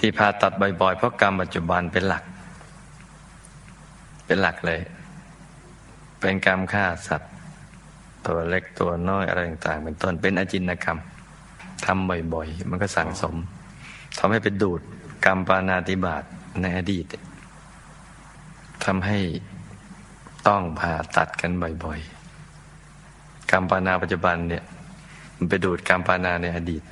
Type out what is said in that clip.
ที่ผ่าตัดบ่อยๆ เพราะกรรมปัจจุบันเป็นหลัก เป็นหลักเลย เป็นกรรมฆ่าสัตว์ ตัวเล็กตัวน้อยอะไรต่างๆ เป็นต้น เป็นอจินกรรมทำบ่อยๆ มันก็สั่งสมทำให้เป็นดูดกรรมปานาติบาตในอดีตทำให้ต้องผ่าตัดกันบ่อยๆ กรรมปานาปัจจุบันเนี่ย มันไปดูดกรรมปานาในอดีต